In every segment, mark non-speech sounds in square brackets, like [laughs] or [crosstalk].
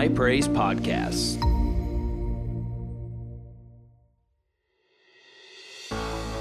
High Praise Podcasts.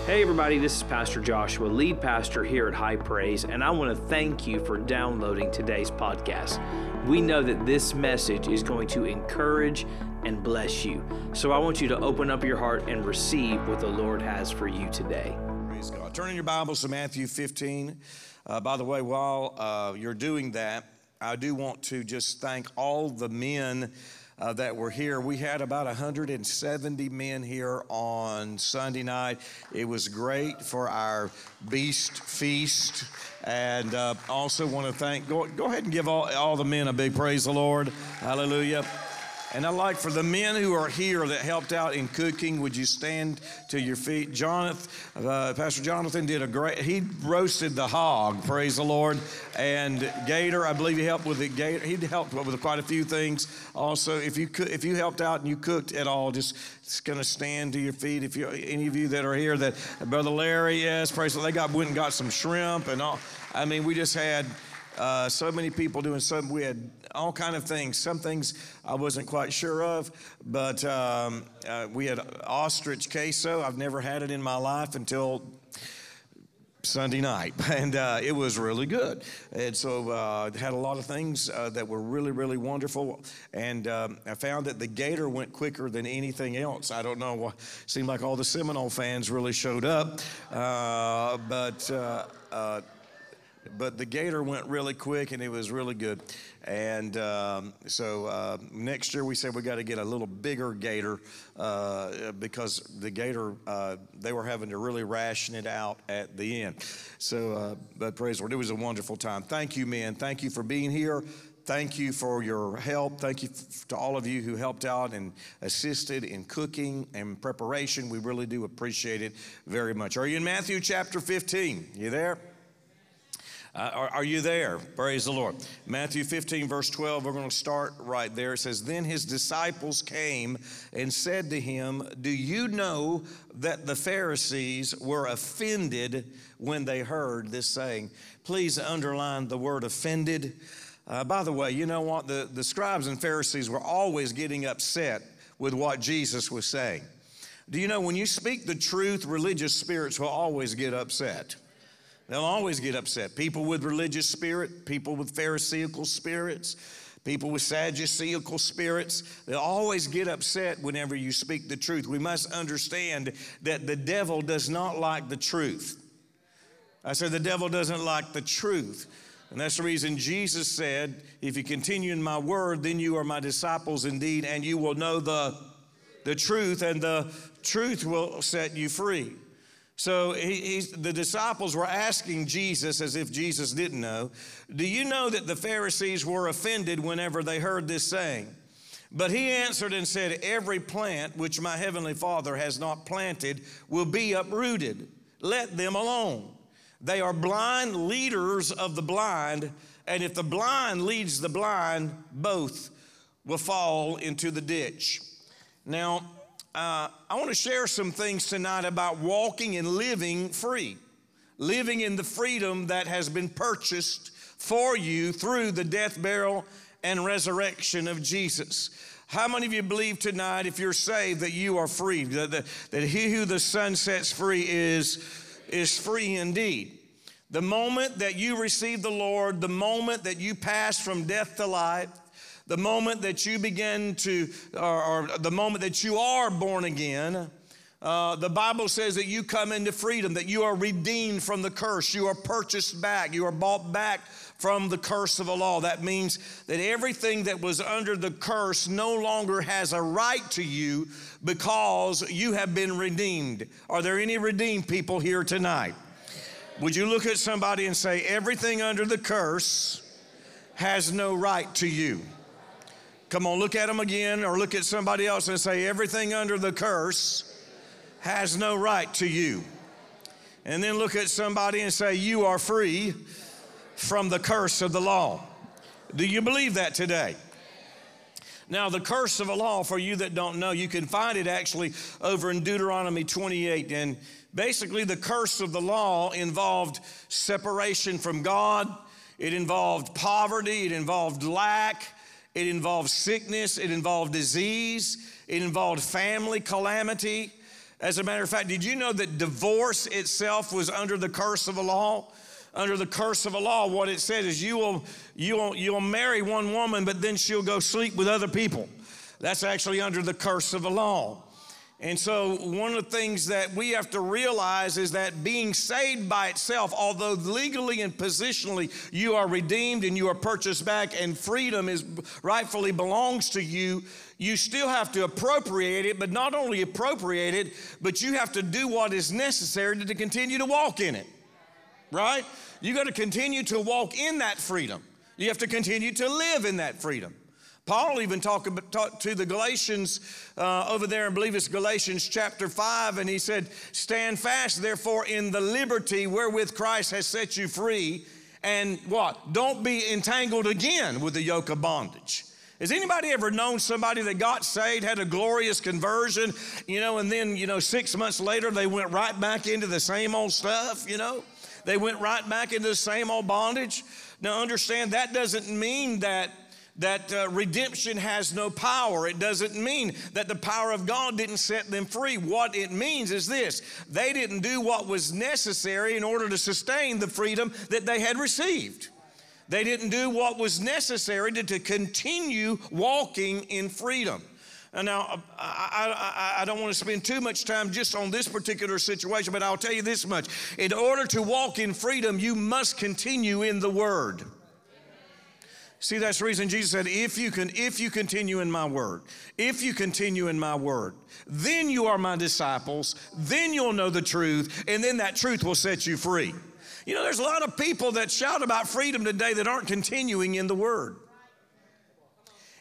Hey, everybody, this is Pastor Joshua, lead pastor here at High Praise, and I want to thank you for downloading today's podcast. We know that this message is going to encourage and bless you. So I want you to open up your heart and receive what the Lord has for you today. Praise God. Turn in your Bibles to Matthew 15. Uh, by the way, while uh, you're doing that, I do want to just thank all the men uh, that were here. We had about 170 men here on Sunday night. It was great for our beast feast. And uh, also want to thank, go, go ahead and give all, all the men a big praise the Lord. Hallelujah. And I'd like for the men who are here that helped out in cooking, would you stand to your feet? Jonathan, uh, Pastor Jonathan did a great, he roasted the hog, praise the Lord. And Gator, I believe he helped with it. Gator, he helped with quite a few things. Also, if you could, if you helped out and you cooked at all, just it's going to stand to your feet. If you, any of you that are here, that Brother Larry, yes, praise the Lord, they got went and got some shrimp and all. I mean, we just had uh, so many people doing some. We had all kind of things. Some things I wasn't quite sure of, but um, uh, we had ostrich queso. I've never had it in my life until Sunday night, [laughs] and uh, it was really good. And so uh, had a lot of things uh, that were really, really wonderful. And um, I found that the Gator went quicker than anything else. I don't know. Why seemed like all the Seminole fans really showed up, uh, but uh, but the gator went really quick and it was really good. And um, so uh, next year we said we got to get a little bigger gator uh, because the gator, uh, they were having to really ration it out at the end. So, uh, but praise the Lord, it was a wonderful time. Thank you, men. Thank you for being here. Thank you for your help. Thank you to all of you who helped out and assisted in cooking and preparation. We really do appreciate it very much. Are you in Matthew chapter 15? You there? Uh, are, are, you there? Praise the Lord. Matthew 15, verse 12, we're going to start right there. It says, Then his disciples came and said to him, Do you know that the Pharisees were offended when they heard this saying? Please underline the word offended. Uh, by the way, you know what? The, the scribes and Pharisees were always getting upset with what Jesus was saying. Do you know when you speak the truth, religious spirits will always get upset? They'll always get upset. People with religious spirit, people with Pharisaical spirits, people with Sadduceical spirits, they'll always get upset whenever you speak the truth. We must understand that the devil does not like the truth. I said the devil doesn't like the truth. And that's the reason Jesus said, If you continue in my word, then you are my disciples indeed, and you will know the, the truth, and the truth will set you free. So he, the disciples were asking Jesus, as if Jesus didn't know, Do you know that the Pharisees were offended whenever they heard this saying? But he answered and said, Every plant which my heavenly Father has not planted will be uprooted. Let them alone. They are blind leaders of the blind, and if the blind leads the blind, both will fall into the ditch. Now, uh, I want to share some things tonight about walking and living free, living in the freedom that has been purchased for you through the death, burial, and resurrection of Jesus. How many of you believe tonight, if you're saved, that you are free, that, that, that he who the Son sets free is, is free indeed? The moment that you receive the Lord, the moment that you pass from death to life, the moment that you begin to, or, or the moment that you are born again, uh, the Bible says that you come into freedom, that you are redeemed from the curse, you are purchased back, you are bought back from the curse of the law. That means that everything that was under the curse no longer has a right to you because you have been redeemed. Are there any redeemed people here tonight? Would you look at somebody and say, Everything under the curse has no right to you? Come on, look at them again, or look at somebody else and say, Everything under the curse has no right to you. And then look at somebody and say, You are free from the curse of the law. Do you believe that today? Now, the curse of the law, for you that don't know, you can find it actually over in Deuteronomy 28. And basically, the curse of the law involved separation from God, it involved poverty, it involved lack, it involved sickness, it involved disease, it involved family calamity. As a matter of fact, did you know that divorce itself was under the curse of the law? Under the curse of the law, what it says is you will, you will, you'll marry one woman, but then she'll go sleep with other people. That's actually under the curse of the law. And so, one of the things that we have to realize is that being saved by itself, although legally and positionally you are redeemed and you are purchased back and freedom is rightfully belongs to you, you still have to appropriate it, but not only appropriate it, but you have to do what is necessary to continue to walk in it. Right? You got to continue to walk in that freedom. You have to continue to live in that freedom. Paul even talked talk to the Galatians uh, over there, I believe it's Galatians chapter 5, and he said, Stand fast, therefore, in the liberty wherewith Christ has set you free, and what? Don't be entangled again with the yoke of bondage. Has anybody ever known somebody that got saved, had a glorious conversion, you know, and then, you know, six months later they went right back into the same old stuff, you know? They went right back into the same old bondage. Now, understand that doesn't mean that that uh, redemption has no power. It doesn't mean that the power of God didn't set them free. What it means is this they didn't do what was necessary in order to sustain the freedom that they had received. They didn't do what was necessary to, to continue walking in freedom. Now, I, I, I, don't want to spend too much time just on this particular situation, but I'll tell you this much. In order to walk in freedom, you must continue in the Word. See, that's the reason Jesus said, if you can, if you continue in my word, if you continue in my word, then you are my disciples, then you'll know the truth, and then that truth will set you free. You know, there's a lot of people that shout about freedom today that aren't continuing in the word.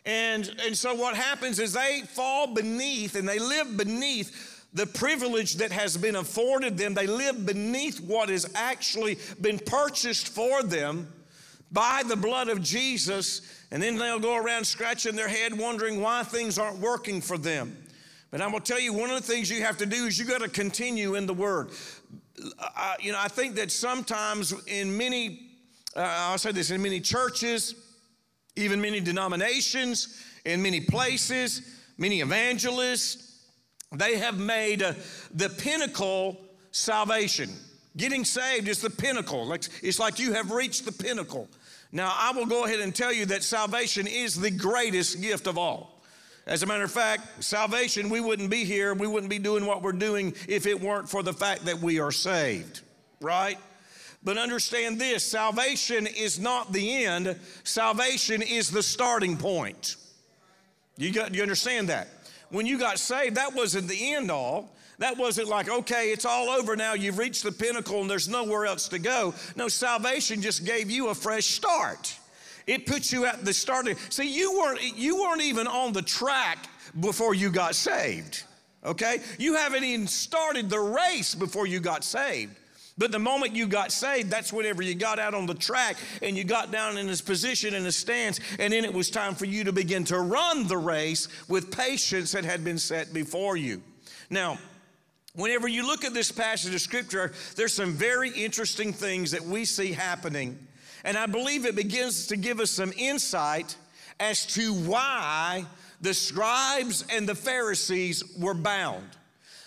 And, and so what happens is they fall beneath and they live beneath the privilege that has been afforded them. They live beneath what has actually been purchased for them by the blood of Jesus, and then they'll go around scratching their head wondering why things aren't working for them. But I'm gonna tell you, one of the things you have to do is you gotta continue in the Word. I, you know, I think that sometimes in many, uh, I'll say this, in many churches, even many denominations, in many places, many evangelists, they have made uh, the pinnacle salvation. Getting saved is the pinnacle. It's like you have reached the pinnacle. Now, I will go ahead and tell you that salvation is the greatest gift of all. As a matter of fact, salvation, we wouldn't be here, we wouldn't be doing what we're doing if it weren't for the fact that we are saved, right? But understand this salvation is not the end, salvation is the starting point. You, got, you understand that? When you got saved, that wasn't the end all. That wasn't like, okay, it's all over now, you've reached the pinnacle and there's nowhere else to go. No, salvation just gave you a fresh start. It put you at the starting. See, you weren't, you weren't even on the track before you got saved. Okay? You haven't even started the race before you got saved. But the moment you got saved, that's whenever you got out on the track and you got down in this position in a stance, and then it was time for you to begin to run the race with patience that had been set before you. Now, Whenever you look at this passage of scripture, there's some very interesting things that we see happening. And I believe it begins to give us some insight as to why the scribes and the Pharisees were bound.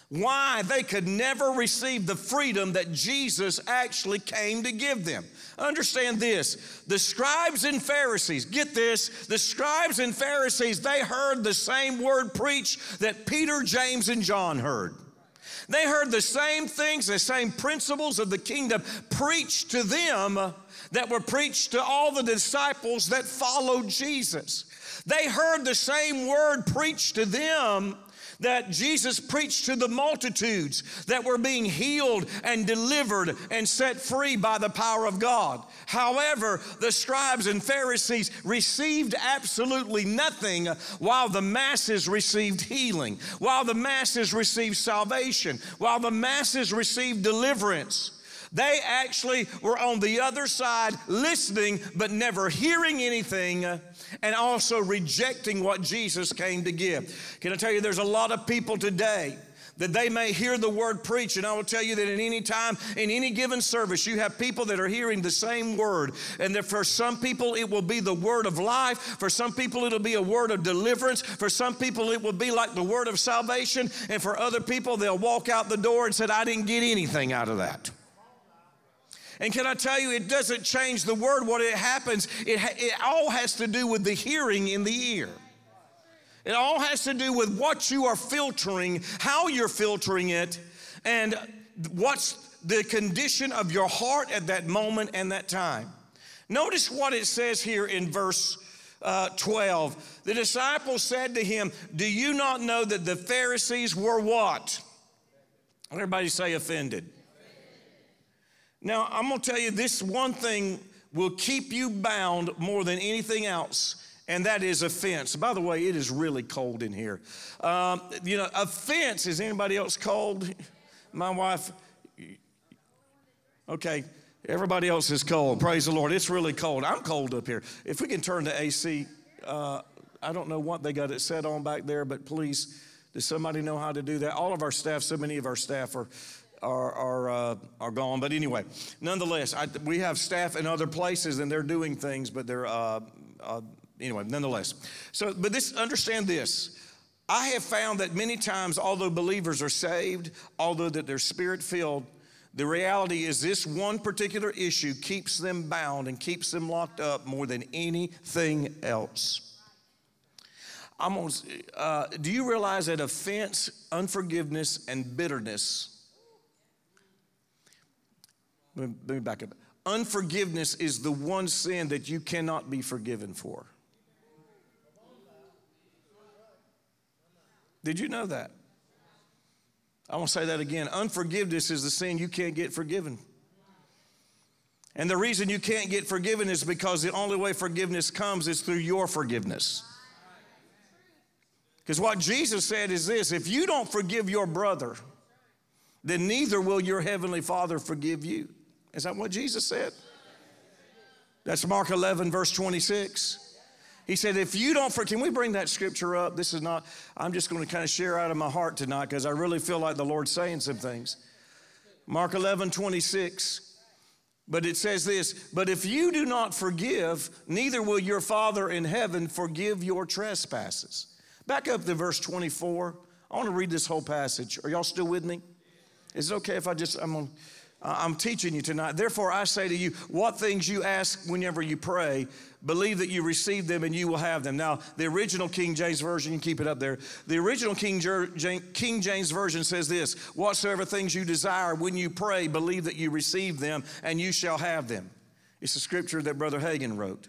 Why they could never receive the freedom that Jesus actually came to give them. Understand this the scribes and Pharisees, get this, the scribes and Pharisees, they heard the same word preached that Peter, James, and John heard. They heard the same things, the same principles of the kingdom preached to them that were preached to all the disciples that followed Jesus. They heard the same word preached to them that Jesus preached to the multitudes that were being healed and delivered and set free by the power of God. However, the scribes and Pharisees received absolutely nothing while the masses received healing, while the masses received salvation, while the masses received deliverance. They actually were on the other side listening, but never hearing anything, and also rejecting what Jesus came to give. Can I tell you, there's a lot of people today that they may hear the word preached. And I will tell you that at any time, in any given service, you have people that are hearing the same word. And that for some people, it will be the word of life. For some people, it'll be a word of deliverance. For some people, it will be like the word of salvation. And for other people, they'll walk out the door and said, I didn't get anything out of that. And can I tell you, it doesn't change the word. What it happens, it, it all has to do with the hearing in the ear. It all has to do with what you are filtering, how you're filtering it, and what's the condition of your heart at that moment and that time. Notice what it says here in verse uh, 12. The disciples said to him, Do you not know that the Pharisees were what? Everybody say offended. Now, I'm going to tell you this one thing will keep you bound more than anything else and that is offense. By the way, it is really cold in here. Um, you know, offense, is anybody else cold? My wife, okay, everybody else is cold. Praise the Lord. It's really cold. I'm cold up here. If we can turn the AC, uh, I don't know what they got it set on back there, but please, does somebody know how to do that? All of our staff, so many of our staff are are are, uh, are gone. But anyway, nonetheless, I, we have staff in other places and they're doing things, but they're uh, uh, anyway, nonetheless. So, but this, understand this. I have found that many times, although believers are saved, although that they're spirit filled, the reality is this one particular issue keeps them bound and keeps them locked up more than anything else. I'm gonna, uh, do you realize that offense, unforgiveness, and bitterness? Let me, let me back up. Unforgiveness is the one sin that you cannot be forgiven for. Did you know that? I want to say that again. Unforgiveness is the sin you can't get forgiven. And the reason you can't get forgiven is because the only way forgiveness comes is through your forgiveness. Because what Jesus said is this if you don't forgive your brother, then neither will your heavenly Father forgive you. Is that what Jesus said? That's Mark 11, verse 26. He said, if you don't, for, can we bring that scripture up? This is not, I'm just going to kind of share out of my heart tonight because I really feel like the Lord's saying some things. Mark 11, 26. But it says this, but if you do not forgive, neither will your Father in heaven forgive your trespasses. Back up to verse 24. I want to read this whole passage. Are y'all still with me? Is it okay if I just, I'm going to, I'm teaching you tonight. Therefore, I say to you, what things you ask whenever you pray, believe that you receive them and you will have them. Now, the original King James Version, you can keep it up there. The original King, King James Version says this Whatsoever things you desire when you pray, believe that you receive them and you shall have them. It's a scripture that Brother Hagin wrote.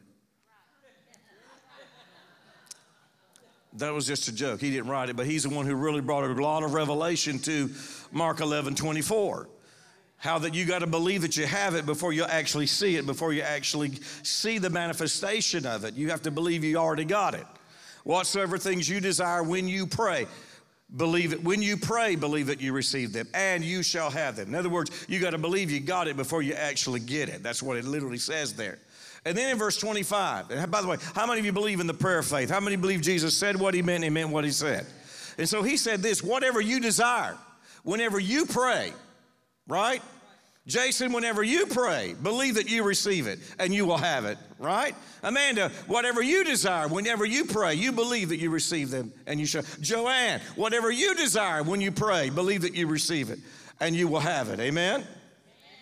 That was just a joke. He didn't write it, but he's the one who really brought a lot of revelation to Mark 11 24 how that you got to believe that you have it before you actually see it, before you actually see the manifestation of it. You have to believe you already got it. Whatsoever things you desire when you pray, believe it. When you pray, believe that you receive them, and you shall have them. In other words, you got to believe you got it before you actually get it. That's what it literally says there. And then in verse 25, and by the way, how many of you believe in the prayer of faith? How many believe Jesus said what he meant, he meant what he said? And so he said this whatever you desire, whenever you pray, right? Jason, whenever you pray, believe that you receive it and you will have it, right? Amanda, whatever you desire, whenever you pray, you believe that you receive them and you shall. Joanne, whatever you desire when you pray, believe that you receive it and you will have it. Amen?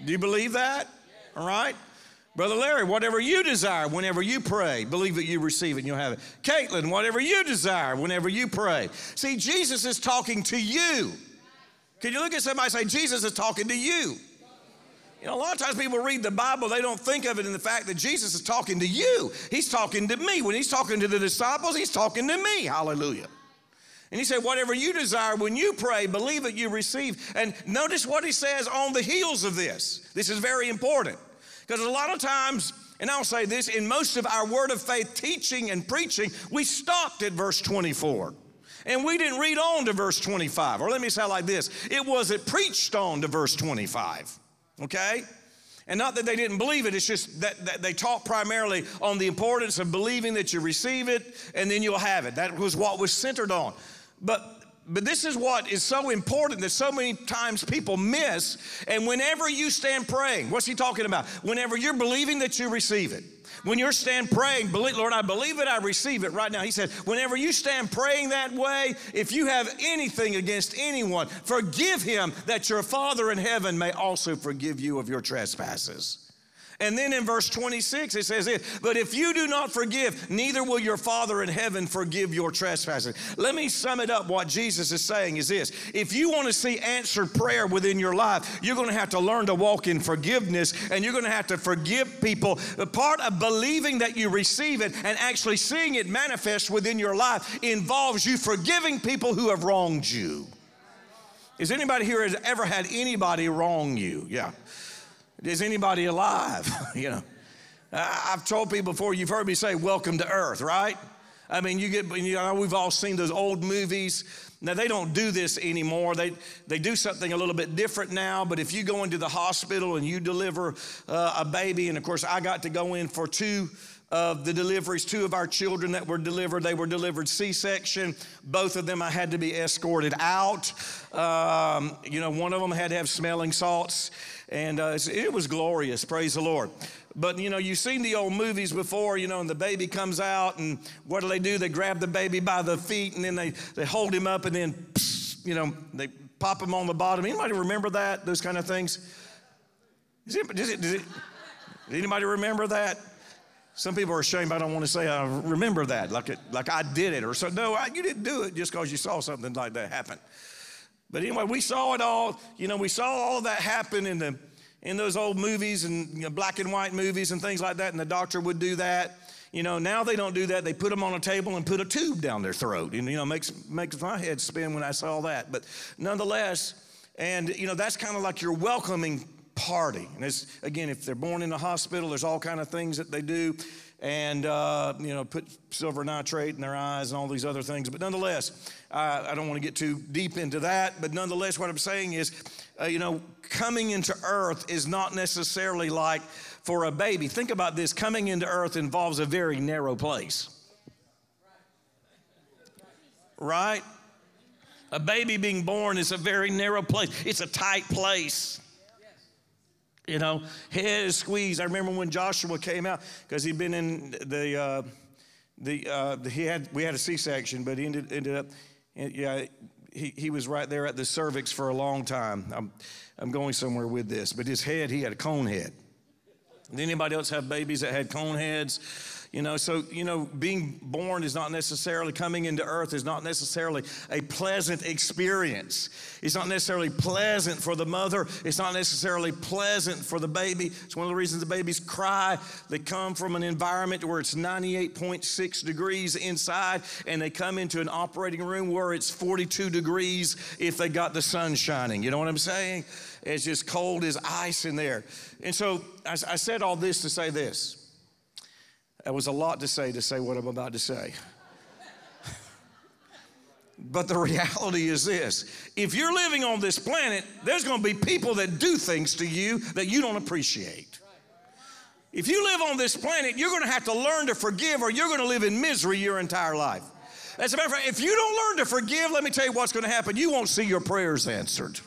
Do you believe that? All right? Brother Larry, whatever you desire whenever you pray, believe that you receive it and you'll have it. Caitlin, whatever you desire whenever you pray. See, Jesus is talking to you. Can you look at somebody and say, Jesus is talking to you? You know, a lot of times people read the Bible, they don't think of it in the fact that Jesus is talking to you. He's talking to me. When he's talking to the disciples, he's talking to me. Hallelujah. And he said, Whatever you desire when you pray, believe that you receive. And notice what he says on the heels of this. This is very important. Because a lot of times, and I'll say this, in most of our word of faith teaching and preaching, we stopped at verse 24. And we didn't read on to verse 25. Or let me say it like this it wasn't preached on to verse 25 okay? And not that they didn't believe it, it's just that, that, they taught primarily on the importance of believing that you receive it and then you'll have it. That was what was centered on. But but this is what is so important that so many times people miss. And whenever you stand praying, what's he talking about? Whenever you're believing that you receive it. When you're stand praying, believe, Lord, I believe it, I receive it right now. He said, whenever you stand praying that way, if you have anything against anyone, forgive him that your Father in heaven may also forgive you of your trespasses. And then in verse 26, it says, But if you do not forgive, neither will your Father in heaven forgive your trespasses. Let me sum it up. What Jesus is saying is this if you want to see answered prayer within your life, you're going to have to learn to walk in forgiveness and you're going to have to forgive people. The part of believing that you receive it and actually seeing it manifest within your life involves you forgiving people who have wronged you. Is anybody here has ever had anybody wrong you? Yeah. Is anybody alive? [laughs] you know, I've told people before, you've heard me say, Welcome to Earth, right? I mean, you get, you know, we've all seen those old movies. Now, they don't do this anymore. They, they do something a little bit different now, but if you go into the hospital and you deliver uh, a baby, and of course, I got to go in for two of the deliveries, two of our children that were delivered, they were delivered C section. Both of them I had to be escorted out. Um, you know, one of them had to have smelling salts. And uh, it was glorious, praise the Lord. But you know, you've seen the old movies before, you know, and the baby comes out, and what do they do? They grab the baby by the feet, and then they, they hold him up, and then, you know, they pop him on the bottom. Anybody remember that? Those kind of things? Does, it, anybody remember that? Some people are ashamed. I don't want to say I remember that, like it, like I did it, or so. No, I, you didn't do it just because you saw something like that happen. But anyway, we saw it all. You know, we saw all that happen in the in those old movies and you know, black and white movies and things like that. And the doctor would do that. You know, now they don't do that. They put them on a table and put a tube down their throat. And you know, makes makes my head spin when I saw that. But nonetheless, and you know, that's kind of like your welcoming party. And it's, again, if they're born in a hospital, there's all kind of things that they do. And uh, you know put silver nitrate in their eyes and all these other things. But nonetheless i don't want to get too deep into that. But nonetheless what i'm saying is uh, you know coming into earth is not necessarily like for a baby. Think about this. Coming into earth involves a very narrow place. Right? A baby being born is a very narrow place. It's a tight place you know, head is squeezed. I remember when Joshua came out because he'd been in the, uh, the, uh, he had, we had a C-section, but he ended, ended up, yeah, he, he was right there at the cervix for a long time. I'm, I'm going somewhere with this, but his head, he had a cone head. Did anybody else have babies that had cone heads? You know, so, you know, being born is not necessarily, coming into earth is not necessarily a pleasant experience. It's not necessarily pleasant for the mother. It's not necessarily pleasant for the baby. It's one of the reasons the babies cry. They come from an environment where it's 98.6 degrees inside, and they come into an operating room where it's 42 degrees if they got the sun shining. You know what I'm saying? It's just cold as ice in there. And so I, I said all this to say this that was a lot to say to say what I'm about to say. but the reality is this if you're living on this planet, there's going to be people that do things to you that you don't appreciate. If you live on this planet, you're going to have to learn to forgive or you're going to live in misery your entire life. As a matter of fact, if you don't learn to forgive, let me tell you what's going to happen. You won't see your prayers answered.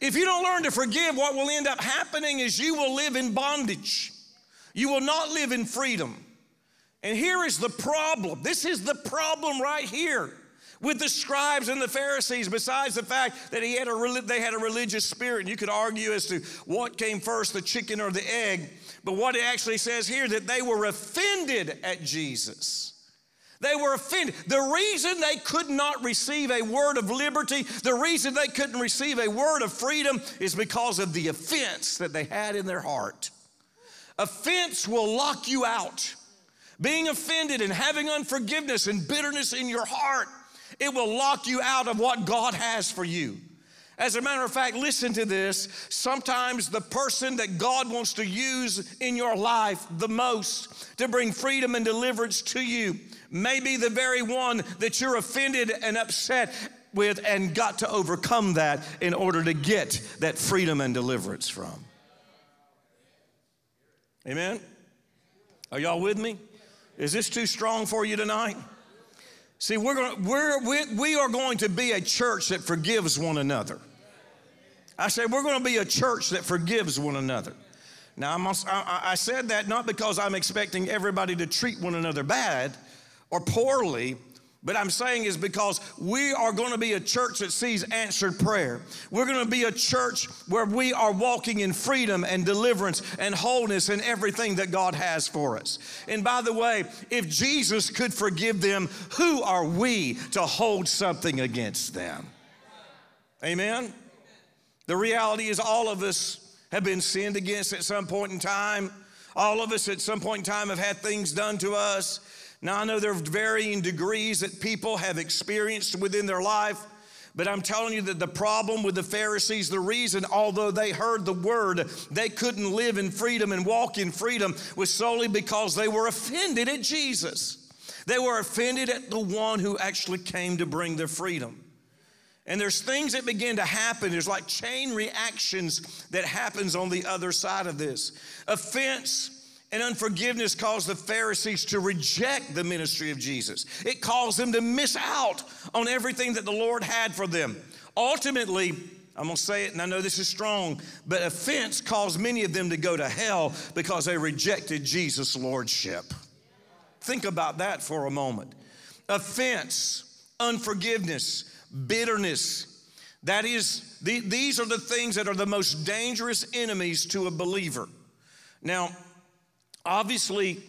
If you don't learn to forgive, what will end up happening is you will live in bondage. You will not live in freedom. And here is the problem. This is the problem right here with the scribes and the Pharisees, besides the fact that he had a, they had a religious spirit. And you could argue as to what came first, the chicken or the egg. But what it actually says here, that they were offended at Jesus. They were offended. The reason they could not receive a word of liberty, the reason they couldn't receive a word of freedom is because of the offense that they had in their heart. Offense will lock you out. Being offended and having unforgiveness and bitterness in your heart, it will lock you out of what God has for you. As a matter of fact, listen to this. Sometimes the person that God wants to use in your life the most to bring freedom and deliverance to you may be the very one that you're offended and upset with and got to overcome that in order to get that freedom and deliverance from. Amen? Are y'all with me? Is this too strong for you tonight? See, we're gonna we're, we, we are going to be a church that forgives one another. I said, we're going to be a church that forgives one another. Now, I'm, I, I said that not because I'm expecting everybody to treat one another bad or poorly, but I'm saying is because we are going to be a church that sees answered prayer. We're going to be a church where we are walking in freedom and deliverance and wholeness and everything that God has for us. And by the way, if Jesus could forgive them, who are we to hold something against them? Amen? The reality is, all of us have been sinned against at some point in time. All of us at some point in time have had things done to us. Now, I know there are varying degrees that people have experienced within their life, but I'm telling you that the problem with the Pharisees, the reason, although they heard the word, they couldn't live in freedom and walk in freedom was solely because they were offended at Jesus. They were offended at the one who actually came to bring their freedom. And there's things that begin to happen. There's like chain reactions that happens on the other side of this. Offense and unforgiveness caused the Pharisees to reject the ministry of Jesus. It caused them to miss out on everything that the Lord had for them. Ultimately, I'm gonna say it, and I know this is strong, but offense caused many of them to go to hell because they rejected Jesus' lordship. Think about that for a moment. Offense, unforgiveness, bitterness. That is, the, these are the things that are the most dangerous enemies to a believer. Now, obviously,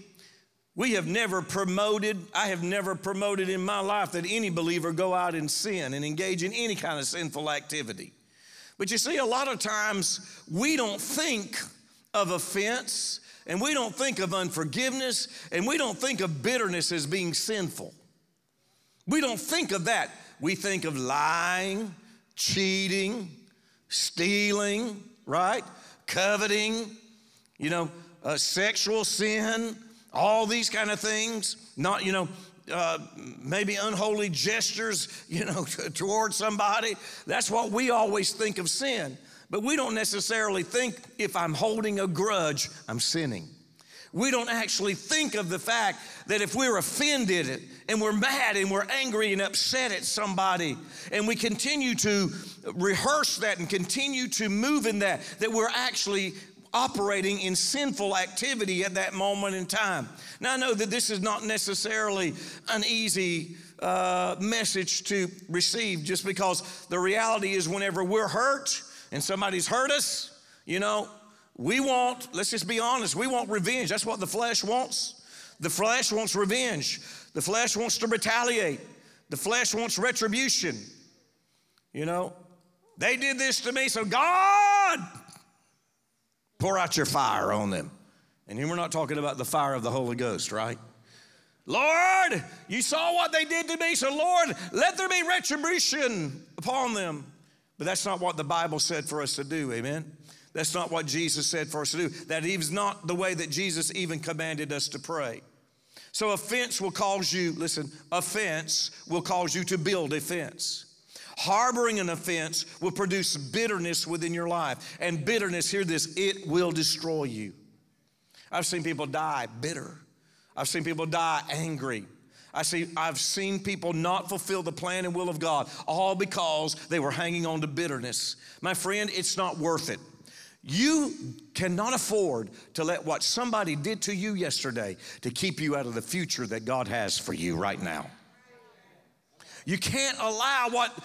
we have never promoted, I have never promoted in my life that any believer go out and sin and engage in any kind of sinful activity. But you see, a lot of times we don't think of offense and we don't think of unforgiveness and we don't think of bitterness as being sinful. We don't think of that we think of lying, cheating, stealing, right? Coveting, you know, uh, sexual sin, all these kind of things. Not, you know, uh, maybe unholy gestures, [laughs] you know, toward somebody. That's what we always think of sin. But we don't necessarily think if I'm holding a grudge, I'm sinning we don't actually think of the fact that if we're offended and we're mad and we're angry and upset at somebody and we continue to rehearse that and continue to move in that, that we're actually operating in sinful activity at that moment in time. Now, I know that this is not necessarily an easy uh, message to receive just because the reality is, whenever we're hurt and somebody's hurt us, you know, we want, let's just be honest, we want revenge. That's what the flesh wants. The flesh wants revenge. The flesh wants to retaliate. The flesh wants retribution. You know, they did this to me, so God, pour out your fire on them. And here we're not talking about the fire of the Holy Ghost, right? Lord, you saw what they did to me, so Lord, let there be retribution upon them. But that's not what the Bible said for us to do, amen? That's not what Jesus said for us to do. That is not the way that Jesus even commanded us to pray. So offense will cause you, listen, offense will cause you to build a fence. Harboring an offense will produce bitterness within your life. And bitterness, hear this, it will destroy you. I've seen people die bitter. I've seen people die angry. I see, I've seen people not fulfill the plan and will of God, all because they were hanging on to bitterness. My friend, it's not worth it. You cannot afford to let what somebody did to you yesterday to keep you out of the future that God has for you right now. You can't allow what,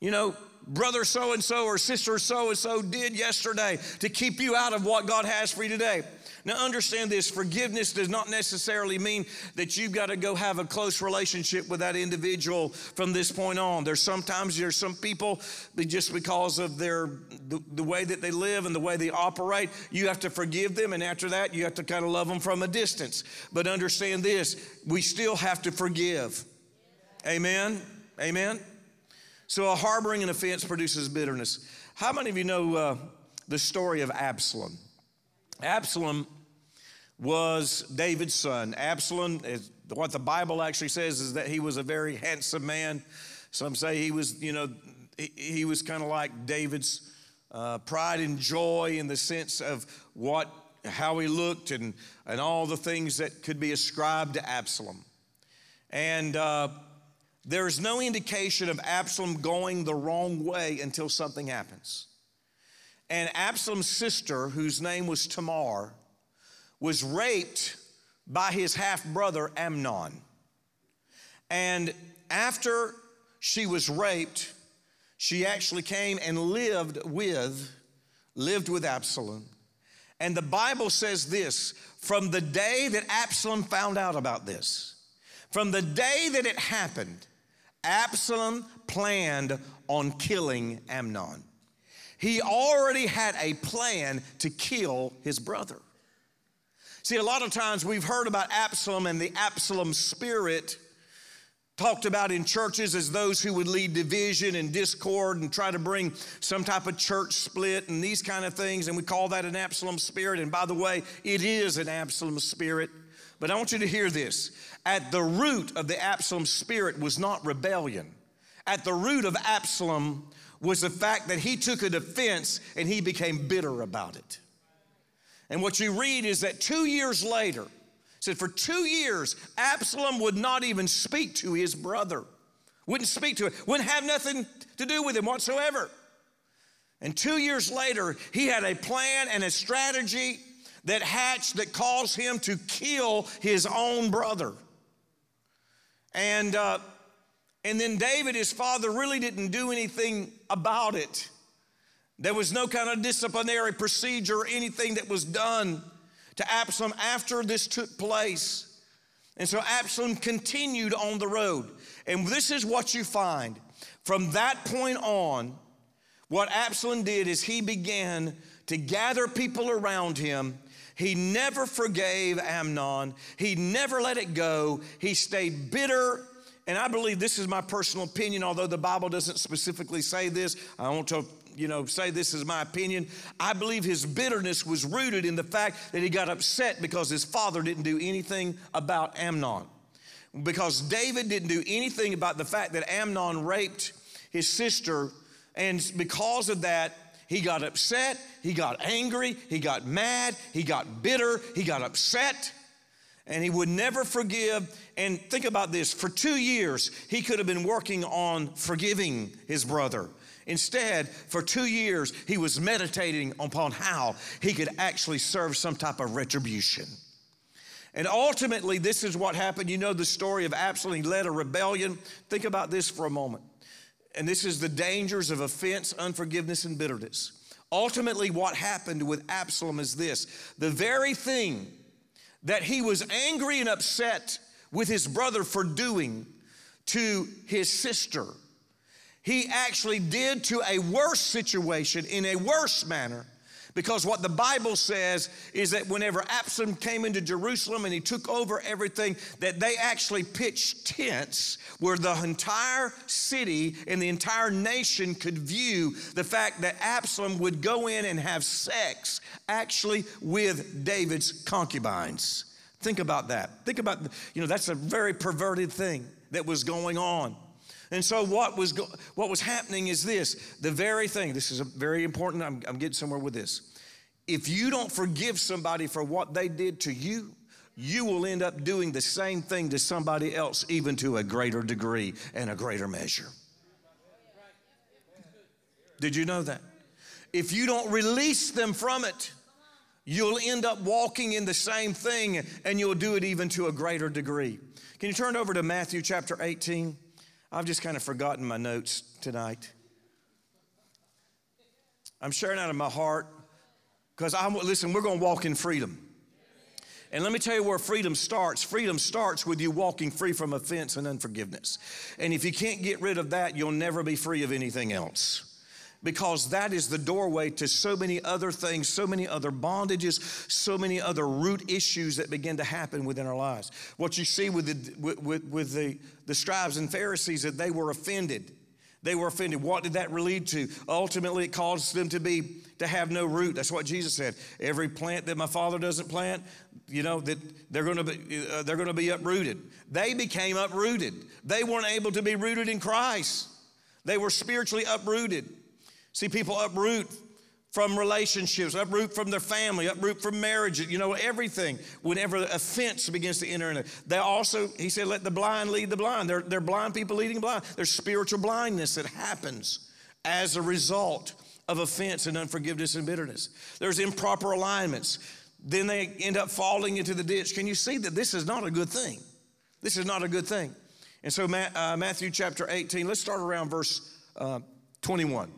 you know, brother so and so or sister so and so did yesterday to keep you out of what God has for you today. Now, understand this forgiveness does not necessarily mean that you've got to go have a close relationship with that individual from this point on. There's sometimes there's some people that just because of their the, the way that they live and the way they operate, you have to forgive them, and after that, you have to kind of love them from a distance. But understand this we still have to forgive. Amen. Amen. So, a harboring an offense produces bitterness. How many of you know uh, the story of Absalom? Absalom was David's son. Absalom, is, what the Bible actually says is that he was a very handsome man. Some say he was, you know, he, he was kind of like David's uh, pride and joy in the sense of what, how he looked and, and all the things that could be ascribed to Absalom. And uh, there's no indication of Absalom going the wrong way until something happens. And Absalom's sister, whose name was Tamar, was raped by his half brother Amnon. And after she was raped, she actually came and lived with lived with Absalom. And the Bible says this, from the day that Absalom found out about this, from the day that it happened, Absalom planned on killing Amnon. He already had a plan to kill his brother. See, a lot of times we've heard about Absalom and the Absalom spirit talked about in churches as those who would lead division and discord and try to bring some type of church split and these kind of things. And we call that an Absalom spirit. And by the way, it is an Absalom spirit. But I want you to hear this. At the root of the Absalom spirit was not rebellion. At the root of Absalom was the fact that he took a defense and he became bitter about it. And what you read is that two years later, said for two years, Absalom would not even speak to his brother. Wouldn't speak to him, wouldn't have nothing to do with him whatsoever. And two years later, he had a plan and a strategy that hatched that caused him to kill his own brother. And, uh, and then David, his father, really didn't do anything about it. There was no kind of disciplinary procedure or anything that was done to Absalom after this took place. And so Absalom continued on the road. And this is what you find. From that point on, what Absalom did is he began to gather people around him. He never forgave Amnon. He never let it go. He stayed bitter. And I believe this is my personal opinion, although the Bible doesn't specifically say this. I want to you know, say this is my opinion. I believe his bitterness was rooted in the fact that he got upset because his father didn't do anything about Amnon. Because David didn't do anything about the fact that Amnon raped his sister, and because of that, he got upset, he got angry, he got mad, he got bitter, he got upset, and he would never forgive. And think about this for two years, he could have been working on forgiving his brother. Instead, for two years, he was meditating upon how he could actually serve some type of retribution. And ultimately, this is what happened. You know the story of Absalom. He led a rebellion. Think about this for a moment. And this is the dangers of offense, unforgiveness, and bitterness. Ultimately, what happened with Absalom is this the very thing that he was angry and upset with his brother for doing to his sister he actually did to a worse situation in a worse manner. Because what the Bible says is that whenever Absalom came into Jerusalem and he took over everything, that they actually pitched tents where the entire city and the entire nation could view the fact that Absalom would go in and have sex actually with David's concubines. Think about that. Think about, you know, that's a very perverted thing that was going on. And so what was go- what was happening is this: the very thing. This is very important. I'm, I'm getting somewhere with this. If you don't forgive somebody for what they did to you, you will end up doing the same thing to somebody else, even to a greater degree and a greater measure. Did you know that? If you don't release them from it, you'll end up walking in the same thing and you'll do it even to a greater degree. Can you turn over to Matthew chapter 18? I've just kind of forgotten my notes tonight. I'm sharing out of my heart because I'm listen, we're going to walk in freedom. And let me tell you where freedom starts. Freedom starts with you walking free from offense and unforgiveness. And if you can't get rid of that, you'll never be free of anything else because that is the doorway to so many other things, so many other bondages, so many other root issues that begin to happen within our lives. What you see with the, with, with the, the scribes and Pharisees, that they were offended. They were offended. What did that lead to? Ultimately, it caused them to be to have no root. That's what Jesus said. Every plant that my Father doesn't plant, you know that they're going to be uh, they're going to be uprooted. They became uprooted. They weren't able to be rooted in Christ. They were spiritually uprooted. See, people uproot from relationships, uproot from their family, uproot from marriage, you know, everything. Whenever offense begins to enter in it. They also, he said, let the blind lead the blind. They're, they're blind people leading blind. There's spiritual blindness that happens as a result of offense and unforgiveness and bitterness. There's improper alignments. Then they end up falling into the ditch. Can you see that this is not a good thing? This is not a good thing. And so, uh, Matthew chapter 18, let's start around verse uh, 21.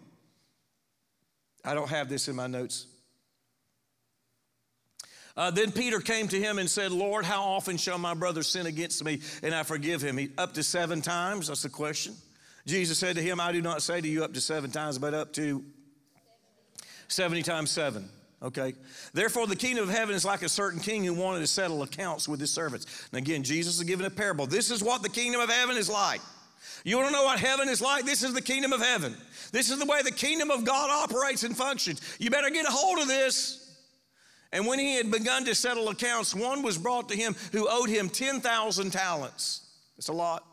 I don't have this in my notes. Uh, then Peter came to him and said, Lord, how often shall my brother sin against me and I forgive him? He, up to seven times? That's the question. Jesus said to him, I do not say to you up to seven times, but up to 70 times seven. Okay. Therefore, the kingdom of heaven is like a certain king who wanted to settle accounts with his servants. And again, Jesus is giving a parable. This is what the kingdom of heaven is like. You want to know what heaven is like? This is the kingdom of heaven. This is the way the kingdom of God operates and functions. You better get a hold of this. And when he had begun to settle accounts, one was brought to him who owed him 10,000 talents. It's a lot.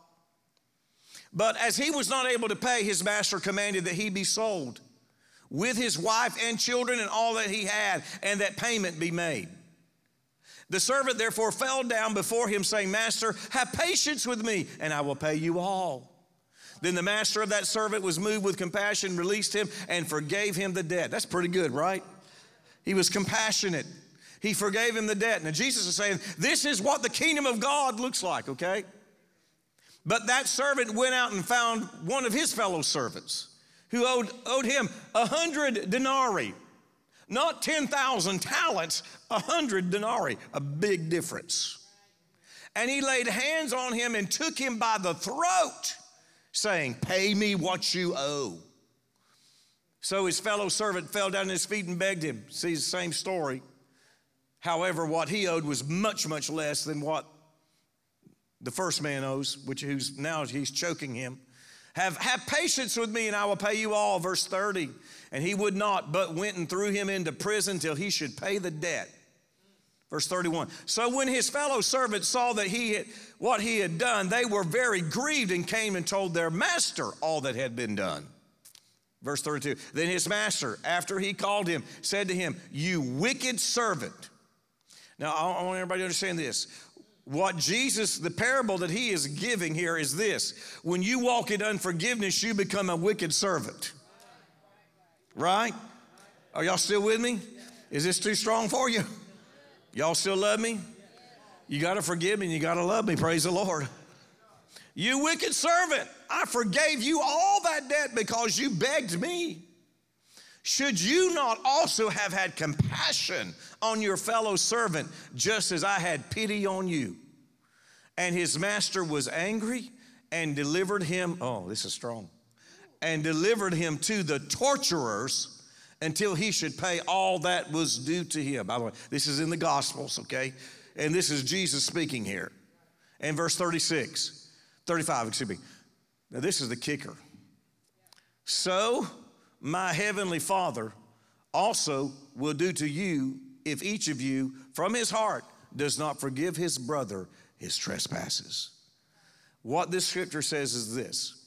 But as he was not able to pay, his master commanded that he be sold with his wife and children and all that he had, and that payment be made. The servant therefore fell down before him, saying, Master, have patience with me, and I will pay you all. Then the master of that servant was moved with compassion, released him, and forgave him the debt. That's pretty good, right? He was compassionate. He forgave him the debt. Now, Jesus is saying, This is what the kingdom of God looks like, okay? But that servant went out and found one of his fellow servants who owed, owed him a hundred denarii. Not 10,000 talents, a hundred denarii, a big difference. And he laid hands on him and took him by the throat saying, Pay me what you owe. So his fellow servant fell down at his feet and begged him. See the same story. However, what he owed was much, much less than what the first man owes, which who's now he's choking him. Have, have patience with me and I will pay you all. Verse 30. And he would not, but went and threw him into prison till he should pay the debt. Verse 31. So when his fellow servants saw that he had, what he had done, they were very grieved and came and told their master all that had been done. Verse 32. Then his master, after he called him, said to him, You wicked servant. Now, I want everybody to understand this. What Jesus, the parable that he is giving here is this when you walk in unforgiveness, you become a wicked servant. Right? Are y'all still with me? Is this too strong for you? Y'all still love me? You got to forgive me and you got to love me. Praise the Lord. You wicked servant, I forgave you all that debt because you begged me. Should you not also have had compassion on your fellow servant, just as I had pity on you? And his master was angry and delivered him. Oh, this is strong. And delivered him to the torturers until he should pay all that was due to him. By the way, this is in the Gospels, okay? And this is Jesus speaking here. And verse 36, 35, excuse me. Now, this is the kicker. So, my heavenly Father also will do to you if each of you from his heart does not forgive his brother his trespasses. What this scripture says is this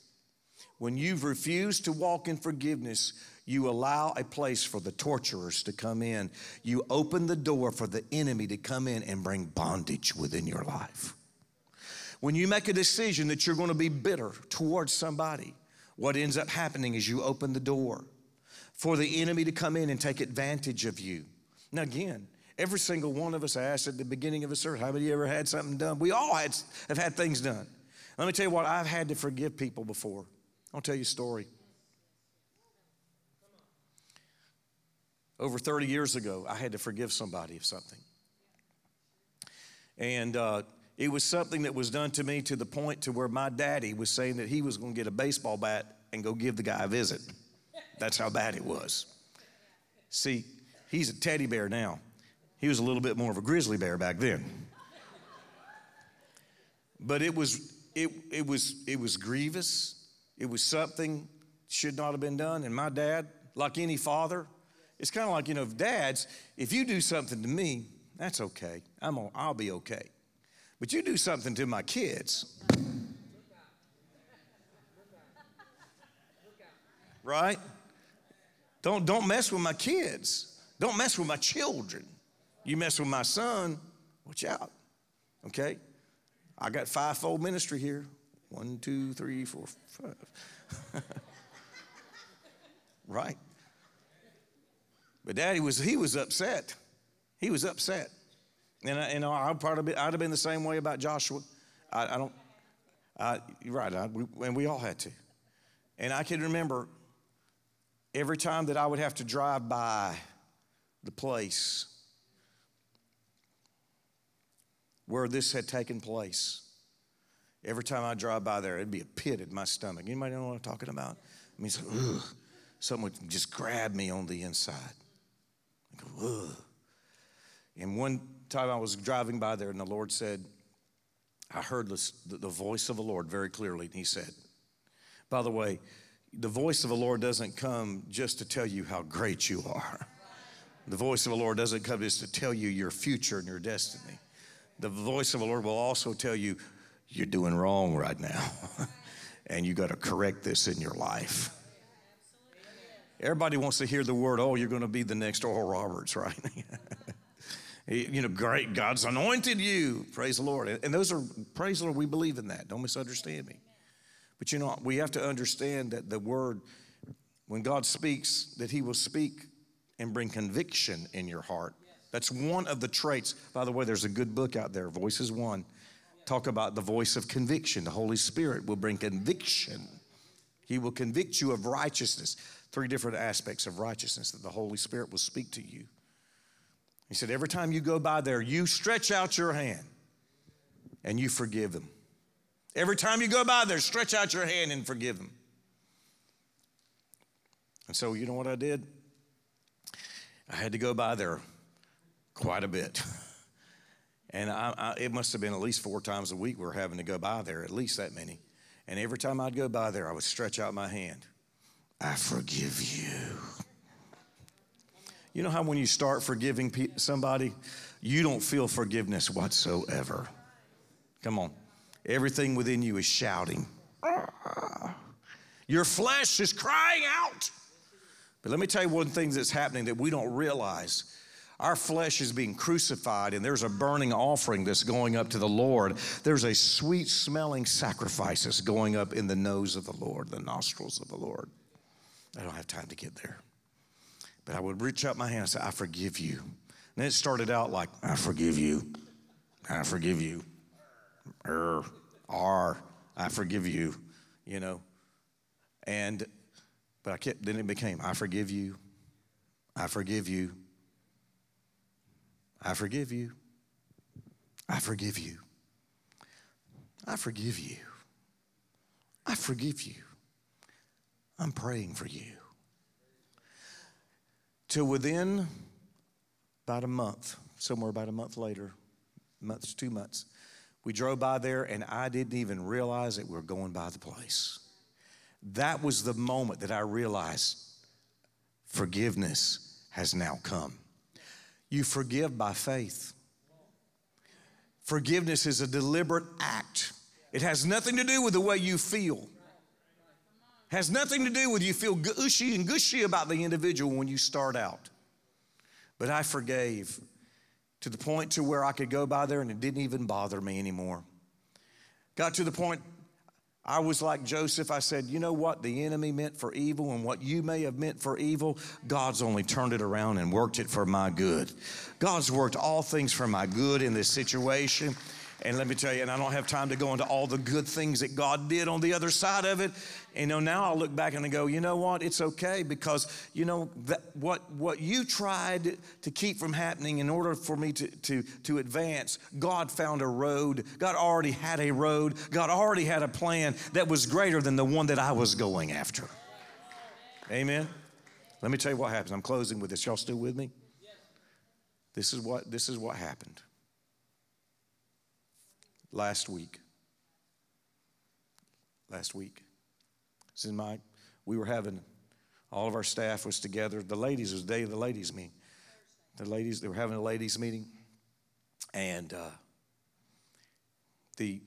when you've refused to walk in forgiveness, you allow a place for the torturers to come in. You open the door for the enemy to come in and bring bondage within your life. When you make a decision that you're going to be bitter towards somebody, what ends up happening is you open the door for the enemy to come in and take advantage of you. Now, again, every single one of us I asked at the beginning of a service, how many you ever had something done? We all had, have had things done. Let me tell you what, I've had to forgive people before. I'll tell you a story. Over 30 years ago, I had to forgive somebody of something. And uh, it was something that was done to me to the point to where my daddy was saying that he was going to get a baseball bat and go give the guy a visit. That's how bad it was. See, he's a teddy bear now. He was a little bit more of a grizzly bear back then. But it was it, it was it was grievous. It was something should not have been done. And my dad, like any father, it's kind of like, you know, dads, if you do something to me, that's okay. I'm I'll be okay. But you do something to my kids, right? Don't, don't mess with my kids. Don't mess with my children. You mess with my son, watch out. Okay? I got fivefold ministry here. One, two, three, four, five. [laughs] right? But daddy was he was upset. He was upset. And I, you know, I probably I'd have been the same way about Joshua. I, I don't. I, right, I, we, and we all had to. And I can remember every time that I would have to drive by the place where this had taken place. Every time I drive by there, it'd be a pit in my stomach. Anybody know what I'm talking about? I mean, ugh, something would just grab me on the inside. Ugh. And one time I was driving by there, and the Lord said, I heard the voice of the Lord very clearly, and He said, By the way, the voice of the Lord doesn't come just to tell you how great you are. The voice of the Lord doesn't come just to tell you your future and your destiny. The voice of the Lord will also tell you you're doing wrong right now, [laughs] and you got to correct this in your life. Everybody wants to hear the word, oh, you're going to be the next Oral Roberts, [laughs] right? you know, great, God's anointed you. Praise the Lord. And those are, praise the Lord, we believe in that. Don't misunderstand me. But you know, we have to understand that the word, when God speaks, that He will speak and bring conviction in your heart. That's one of the traits. By the way, there's a good book out there, Voices One. Talk about the voice of conviction. The Holy Spirit will bring conviction. He will convict you of righteousness. Three different aspects of righteousness that the Holy Spirit will speak to you. He said, Every time you go by there, you stretch out your hand and you forgive them. Every time you go by there, stretch out your hand and forgive them. And so, you know what I did? I had to go by there quite a bit. [laughs] And I, I, it must have been at least four times a week we were having to go by there, at least that many. And every time I'd go by there, I would stretch out my hand. I forgive you. You know how when you start forgiving somebody, you don't feel forgiveness whatsoever. Come on. Everything within you is shouting. Your flesh is crying out. But let me tell you one thing that's happening that we don't realize. Our flesh is being crucified, and there's a burning offering that's going up to the Lord. There's a sweet smelling sacrifice that's going up in the nose of the Lord, the nostrils of the Lord. I don't have time to get there. But I would reach out my hand and say, I forgive you. And it started out like, I forgive you. I forgive you. Er, R, I forgive you, you know. And, but I kept, then it became, I forgive you. I forgive you. I forgive you. I forgive you. I forgive you. I forgive you. I'm praying for you till within about a month, somewhere about a month later, months, two months, we drove by there and I didn't even realize that we were going by the place. That was the moment that I realized forgiveness has now come. You forgive by faith. Forgiveness is a deliberate act. It has nothing to do with the way you feel. Has nothing to do with you feel gushy and gushy about the individual when you start out. But I forgave to the point to where I could go by there and it didn't even bother me anymore. Got to the point I was like Joseph. I said, you know what the enemy meant for evil and what you may have meant for evil, God's only turned it around and worked it for my good. God's worked all things for my good in this situation. And let me tell you, and I don't have time to go into all the good things that God did on the other side of it. You know, now I'll look back and I go, you know what? It's okay because, you know, that what, what you tried to keep from happening in order for me to, to, to advance, God found a road. God already had a road. God already had a plan that was greater than the one that I was going after. Amen. Let me tell you what happens. I'm closing with this. Y'all still with me? This is what this is what happened last week. Last week. This is my, we were having, all of our staff was together. The ladies, was the day of the ladies' meeting. The ladies, they were having a ladies' meeting. And uh, the,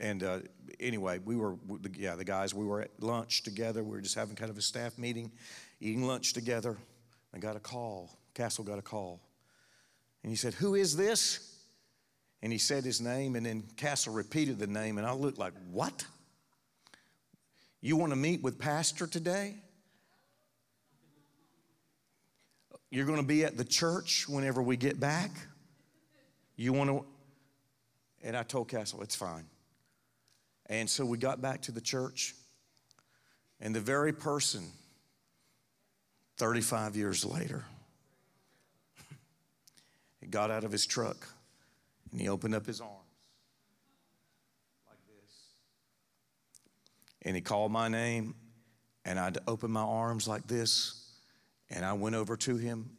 and uh, anyway, we were, yeah, the guys, we were at lunch together. We were just having kind of a staff meeting, eating lunch together. I got a call. Castle got a call. And he said, Who is this? And he said his name, and then Castle repeated the name, and I looked like, What? You want to meet with Pastor today? You're going to be at the church whenever we get back? You want to? And I told Castle, It's fine. And so we got back to the church, and the very person, 35 years later, [laughs] got out of his truck and he opened up his arms like this. And he called my name, and I'd open my arms like this, and I went over to him,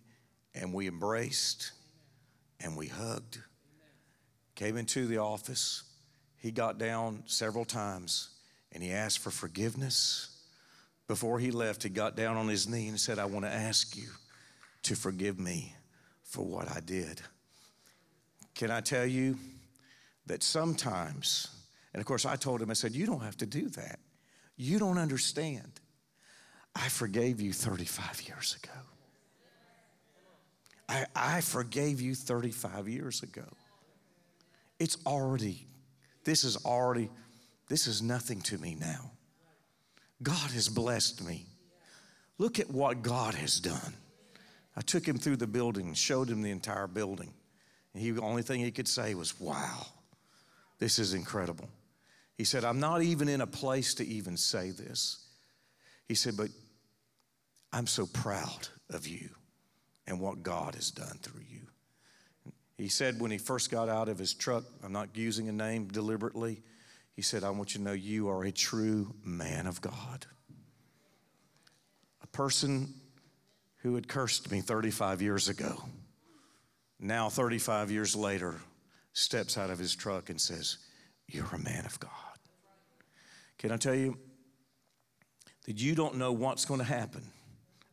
and we embraced and we hugged. Came into the office he got down several times and he asked for forgiveness. Before he left, he got down on his knee and said, I want to ask you to forgive me for what I did. Can I tell you that sometimes, and of course, I told him, I said, You don't have to do that. You don't understand. I forgave you 35 years ago. I, I forgave you 35 years ago. It's already this is already, this is nothing to me now. God has blessed me. Look at what God has done. I took him through the building, showed him the entire building. And he, the only thing he could say was, Wow, this is incredible. He said, I'm not even in a place to even say this. He said, But I'm so proud of you and what God has done through you. He said when he first got out of his truck, I'm not using a name deliberately, he said, I want you to know you are a true man of God. A person who had cursed me 35 years ago, now 35 years later, steps out of his truck and says, You're a man of God. Can I tell you that you don't know what's going to happen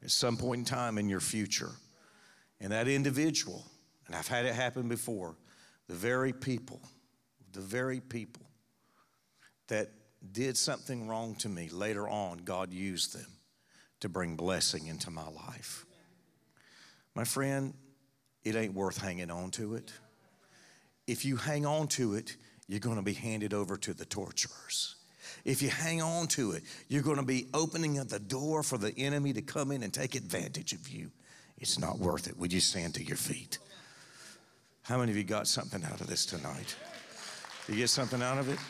at some point in time in your future? And that individual and I've had it happen before. The very people, the very people that did something wrong to me later on, God used them to bring blessing into my life. My friend, it ain't worth hanging on to it. If you hang on to it, you're going to be handed over to the torturers. If you hang on to it, you're going to be opening up the door for the enemy to come in and take advantage of you. It's not worth it. Would you stand to your feet? How many of you got something out of this tonight? You get something out of it?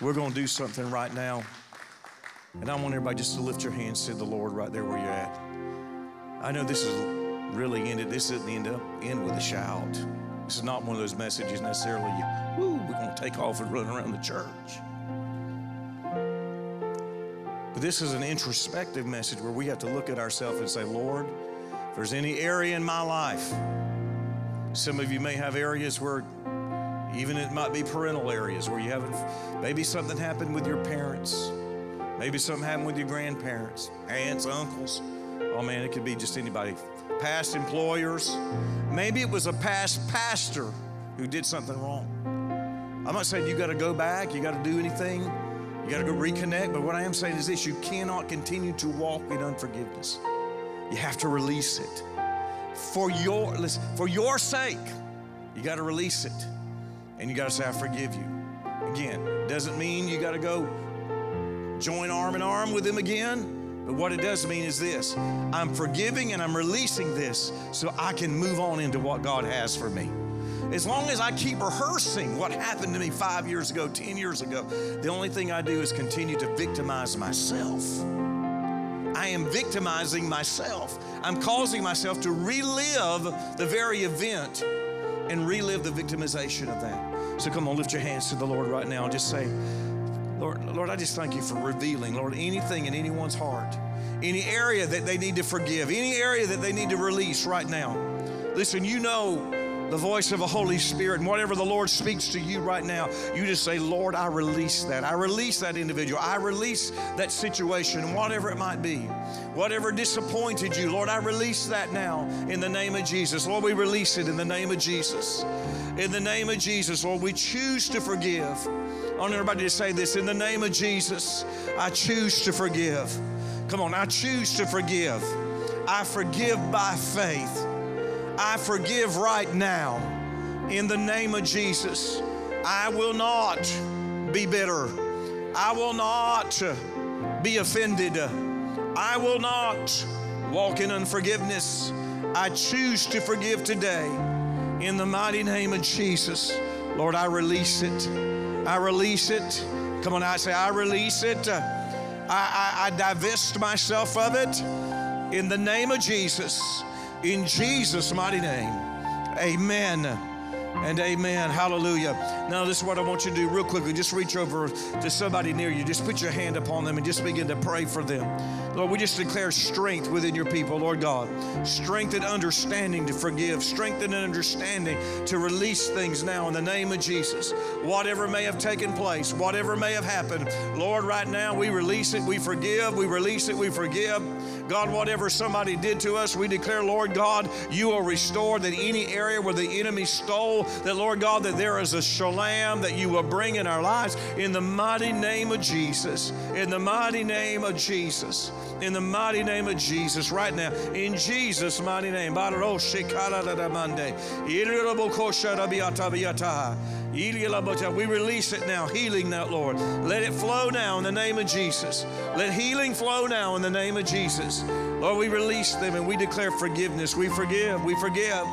We're going to do something right now. And I want everybody just to lift your hands to the Lord right there where you're at. I know this is really ended. This isn't end up end with a shout. This is not one of those messages necessarily. You, woo, we're going to take off and run around the church. But this is an introspective message where we have to look at ourselves and say, Lord, if there's any area in my life some of you may have areas where even it might be parental areas where you haven't, maybe something happened with your parents. Maybe something happened with your grandparents, aunts, uncles. Oh man, it could be just anybody. Past employers. Maybe it was a past pastor who did something wrong. I'm not saying you got to go back, you got to do anything, you got to go reconnect, but what I am saying is this you cannot continue to walk in unforgiveness. You have to release it for your listen, for your sake, you got to release it. And you got to say, I forgive you. Again, doesn't mean you got to go join arm in arm with him again. But what it does mean is this I'm forgiving and I'm releasing this so I can move on into what God has for me. As long as I keep rehearsing what happened to me five years ago, 10 years ago, the only thing I do is continue to victimize myself. I am victimizing myself. I'm causing myself to relive the very event and relive the victimization of that. So come on, lift your hands to the Lord right now. And just say, Lord, Lord, I just thank you for revealing, Lord, anything in anyone's heart, any area that they need to forgive, any area that they need to release right now. Listen, you know the voice of the Holy Spirit, and whatever the Lord speaks to you right now, you just say, Lord, I release that. I release that individual. I release that situation, whatever it might be. Whatever disappointed you, Lord, I release that now in the name of Jesus. Lord, we release it in the name of Jesus. In the name of Jesus, Lord, we choose to forgive. I want everybody to say this. In the name of Jesus, I choose to forgive. Come on, I choose to forgive. I forgive by faith. I forgive right now. In the name of Jesus, I will not be bitter. I will not be offended. I will not walk in unforgiveness. I choose to forgive today. In the mighty name of Jesus, Lord, I release it. I release it. Come on, I say, I release it. Uh, I, I, I divest myself of it. In the name of Jesus, in Jesus' mighty name, amen and amen. Hallelujah. Now, this is what I want you to do real quickly. Just reach over to somebody near you. Just put your hand upon them and just begin to pray for them. Lord, we just declare strength within your people, Lord God. Strength and understanding to forgive, strength and understanding to release things now in the name of Jesus. Whatever may have taken place, whatever may have happened, Lord, right now we release it, we forgive, we release it, we forgive. God, whatever somebody did to us, we declare, Lord God, you will restore that any area where the enemy stole, that, Lord God, that there is a shalom that you will bring in our lives in the mighty name of Jesus. In the mighty name of Jesus. In the mighty name of Jesus, right now, in Jesus' mighty name. We release it now, healing now, Lord. Let it flow now in the name of Jesus. Let healing flow now in the name of Jesus. Lord, we release them and we declare forgiveness. We forgive, we forgive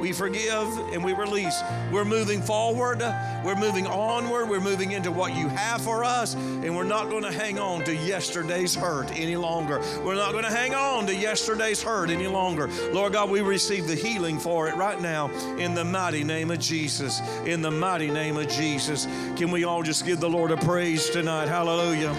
we forgive and we release. We're moving forward, we're moving onward, we're moving into what you have for us, and we're not going to hang on to yesterday's hurt any longer. We're not going to hang on to yesterday's hurt any longer. Lord God, we receive the healing for it right now in the mighty name of Jesus. In the mighty name of Jesus. Can we all just give the Lord a praise tonight? Hallelujah.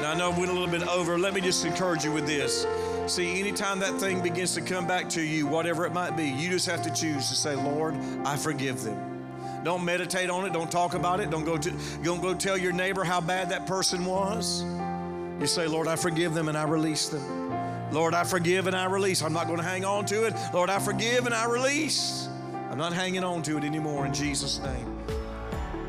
Now, I know we went a little bit over. Let me just encourage you with this. See, anytime that thing begins to come back to you, whatever it might be, you just have to choose to say, Lord, I forgive them. Don't meditate on it. Don't talk about it. Don't go to don't go tell your neighbor how bad that person was. You say, Lord, I forgive them and I release them. Lord, I forgive and I release. I'm not going to hang on to it. Lord, I forgive and I release. I'm not hanging on to it anymore in Jesus' name.